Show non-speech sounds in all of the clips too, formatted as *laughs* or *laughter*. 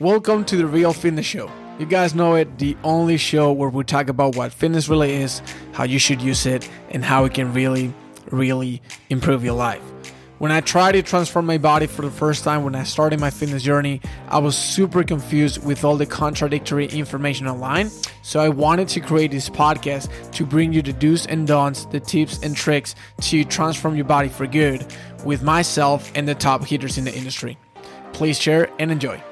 Welcome to the Real Fitness Show. You guys know it, the only show where we talk about what fitness really is, how you should use it, and how it can really, really improve your life. When I tried to transform my body for the first time when I started my fitness journey, I was super confused with all the contradictory information online. So I wanted to create this podcast to bring you the do's and don'ts, the tips and tricks to transform your body for good with myself and the top hitters in the industry. Please share and enjoy.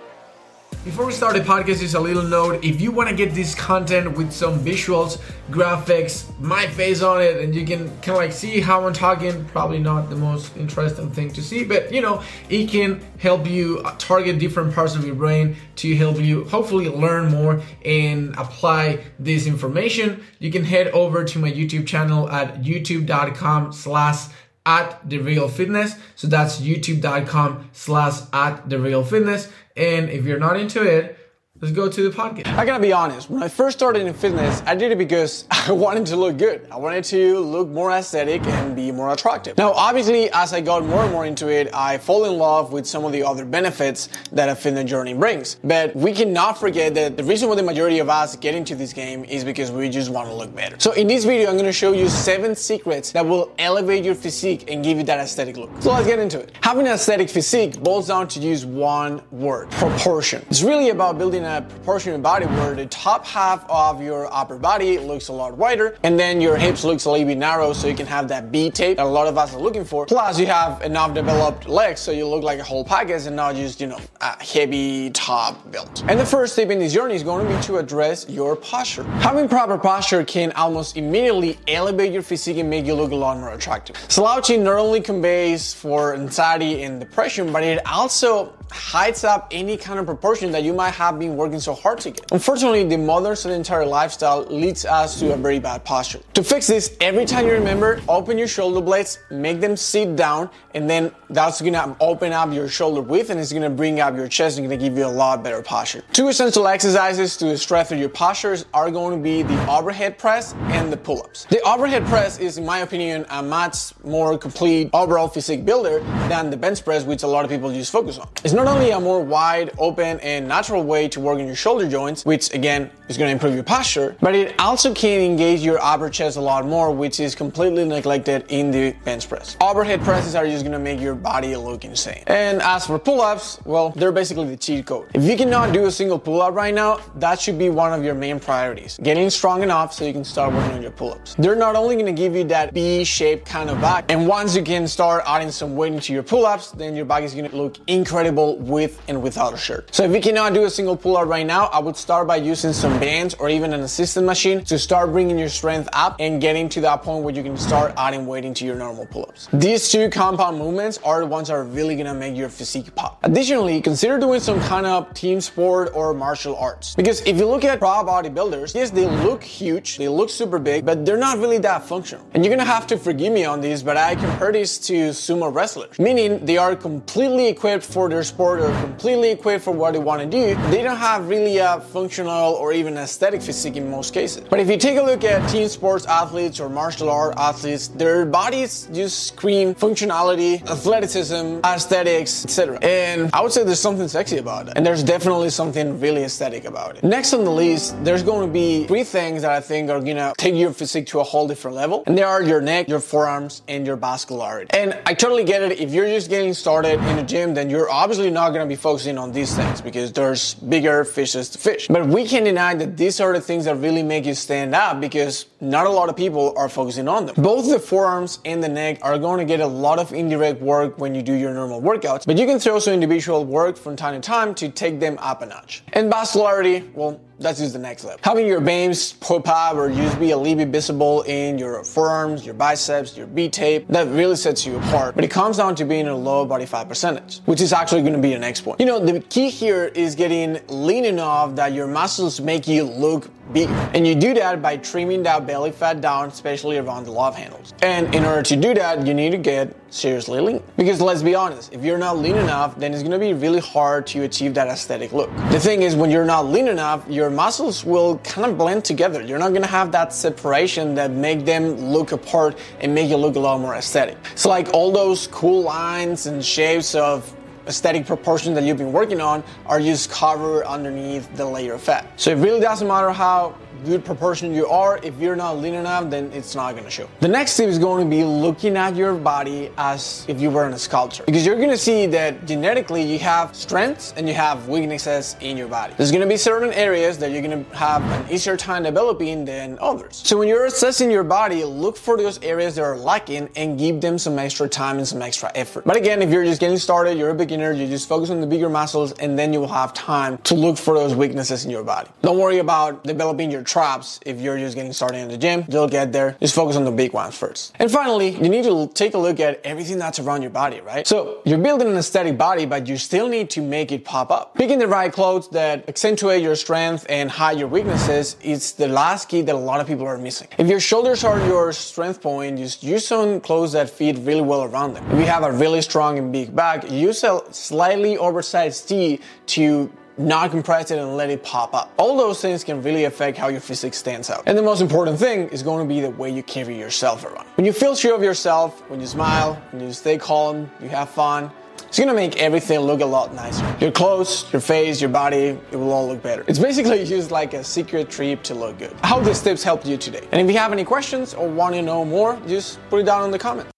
Before we start the podcast, just a little note. If you want to get this content with some visuals, graphics, my face on it, and you can kind of like see how I'm talking, probably not the most interesting thing to see, but you know, it can help you target different parts of your brain to help you hopefully learn more and apply this information. You can head over to my YouTube channel at youtube.com slash at the real fitness. So that's youtube.com slash at the real fitness. And if you're not into it, let's go to the podcast. I gotta be honest, when I first started in fitness, I did it because *laughs* I wanted to look good. I wanted to look more aesthetic and be more attractive. Now, obviously, as I got more and more into it, I fall in love with some of the other benefits that a fitness journey brings. But we cannot forget that the reason why the majority of us get into this game is because we just want to look better. So in this video, I'm gonna show you seven secrets that will elevate your physique and give you that aesthetic look. So let's get into it. Having an aesthetic physique boils down to use one word, proportion. It's really about building a proportionate body where the top half of your upper body looks a lot wider and then your hips looks a little bit narrow so you can have that B tape that a lot of us are looking for. Plus you have enough developed legs so you look like a whole package and not just, you know, a heavy top built. And the first step in this journey is going to be to address your posture. Having proper posture can almost immediately elevate your physique and make you look a lot more attractive. Slouching not only conveys for anxiety and depression, but it also hides up any kind of proportion that you might have been working so hard to get. Unfortunately, the modern sedentary lifestyle leads us to a very bad posture. To fix this, every time you remember, open your shoulder blades, make them sit down, and then that's gonna open up your shoulder width and it's gonna bring up your chest and gonna give you a lot better posture. Two essential exercises to strengthen your postures are going to be the overhead press and the pull-ups. The overhead press is, in my opinion, a much more complete overall physique builder than the bench press, which a lot of people just focus on. It's not not only a more wide, open, and natural way to work on your shoulder joints, which again is going to improve your posture, but it also can engage your upper chest a lot more, which is completely neglected in the bench press. Overhead presses are just going to make your body look insane. And as for pull-ups, well, they're basically the cheat code. If you cannot do a single pull-up right now, that should be one of your main priorities. Getting strong enough so you can start working on your pull-ups. They're not only going to give you that V-shaped kind of back, and once you can start adding some weight into your pull-ups, then your back is going to look incredible with and without a shirt. So if you cannot do a single pull up right now, I would start by using some bands or even an assistant machine to start bringing your strength up and getting to that point where you can start adding weight into your normal pull-ups. These two compound movements are the ones that are really gonna make your physique pop. Additionally, consider doing some kind of team sport or martial arts. Because if you look at pro bodybuilders, yes, they look huge, they look super big, but they're not really that functional. And you're gonna have to forgive me on this, but I compare this to sumo wrestlers, meaning they are completely equipped for their sport or completely equipped for what they want to do, they don't have really a functional or even aesthetic physique in most cases. But if you take a look at team sports athletes or martial art athletes, their bodies just scream functionality, athleticism, aesthetics, etc. And I would say there's something sexy about it. And there's definitely something really aesthetic about it. Next on the list, there's going to be three things that I think are gonna take your physique to a whole different level. And they are your neck, your forearms, and your vascularity. And I totally get it. If you're just getting started in the gym, then you're obviously not going to be focusing on these things because there's bigger fishes to fish. But we can deny that these are the things that really make you stand out because not a lot of people are focusing on them. Both the forearms and the neck are going to get a lot of indirect work when you do your normal workouts, but you can throw some individual work from time to time to take them up a notch. And vascularity, well, that's just the next level. Having your veins pop up or just be a little bit visible in your forearms, your biceps, your B tape, that really sets you apart. But it comes down to being a low body fat percentage, which is actually going to be the next. You know, the key here is getting lean enough that your muscles make you look big. And you do that by trimming that belly fat down, especially around the love handles. And in order to do that, you need to get seriously lean. Because let's be honest, if you're not lean enough, then it's gonna be really hard to achieve that aesthetic look. The thing is, when you're not lean enough, your muscles will kind of blend together. You're not gonna have that separation that make them look apart and make you look a lot more aesthetic. It's like all those cool lines and shapes of aesthetic proportions that you've been working on are just covered underneath the layer of fat. So it really doesn't matter how good proportion you are, if you're not lean enough, then it's not gonna show. The next tip is going to be looking at your body as if you were in a sculptor. Because you're gonna see that genetically you have strengths and you have weaknesses in your body. There's gonna be certain areas that you're gonna have an easier time developing than others. So when you're assessing your body, look for those areas that are lacking and give them some extra time and some extra effort. But again, if you're just getting started, you're a beginner, you just focus on the bigger muscles and then you will have time to look for those weaknesses in your body. Don't worry about developing your traps if you're just getting started in the gym. You'll get there. Just focus on the big ones first. And finally, you need to take a look at everything that's around your body, right? So you're building an aesthetic body, but you still need to make it pop up. Picking the right clothes that accentuate your strength and hide your weaknesses is the last key that a lot of people are missing. If your shoulders are your strength point, just use some clothes that fit really well around them. If you have a really strong and big back, use a slightly oversized tee to not compress it and let it pop up. All those things can really affect how your physique stands out. And the most important thing is going to be the way you carry yourself around. When you feel sure of yourself, when you smile, when you stay calm, you have fun, it's gonna make everything look a lot nicer. Your clothes, your face, your body, it will all look better. It's basically *laughs* just like a secret trip to look good. I hope these tips helped you today. And if you have any questions or want to know more, just put it down in the comments.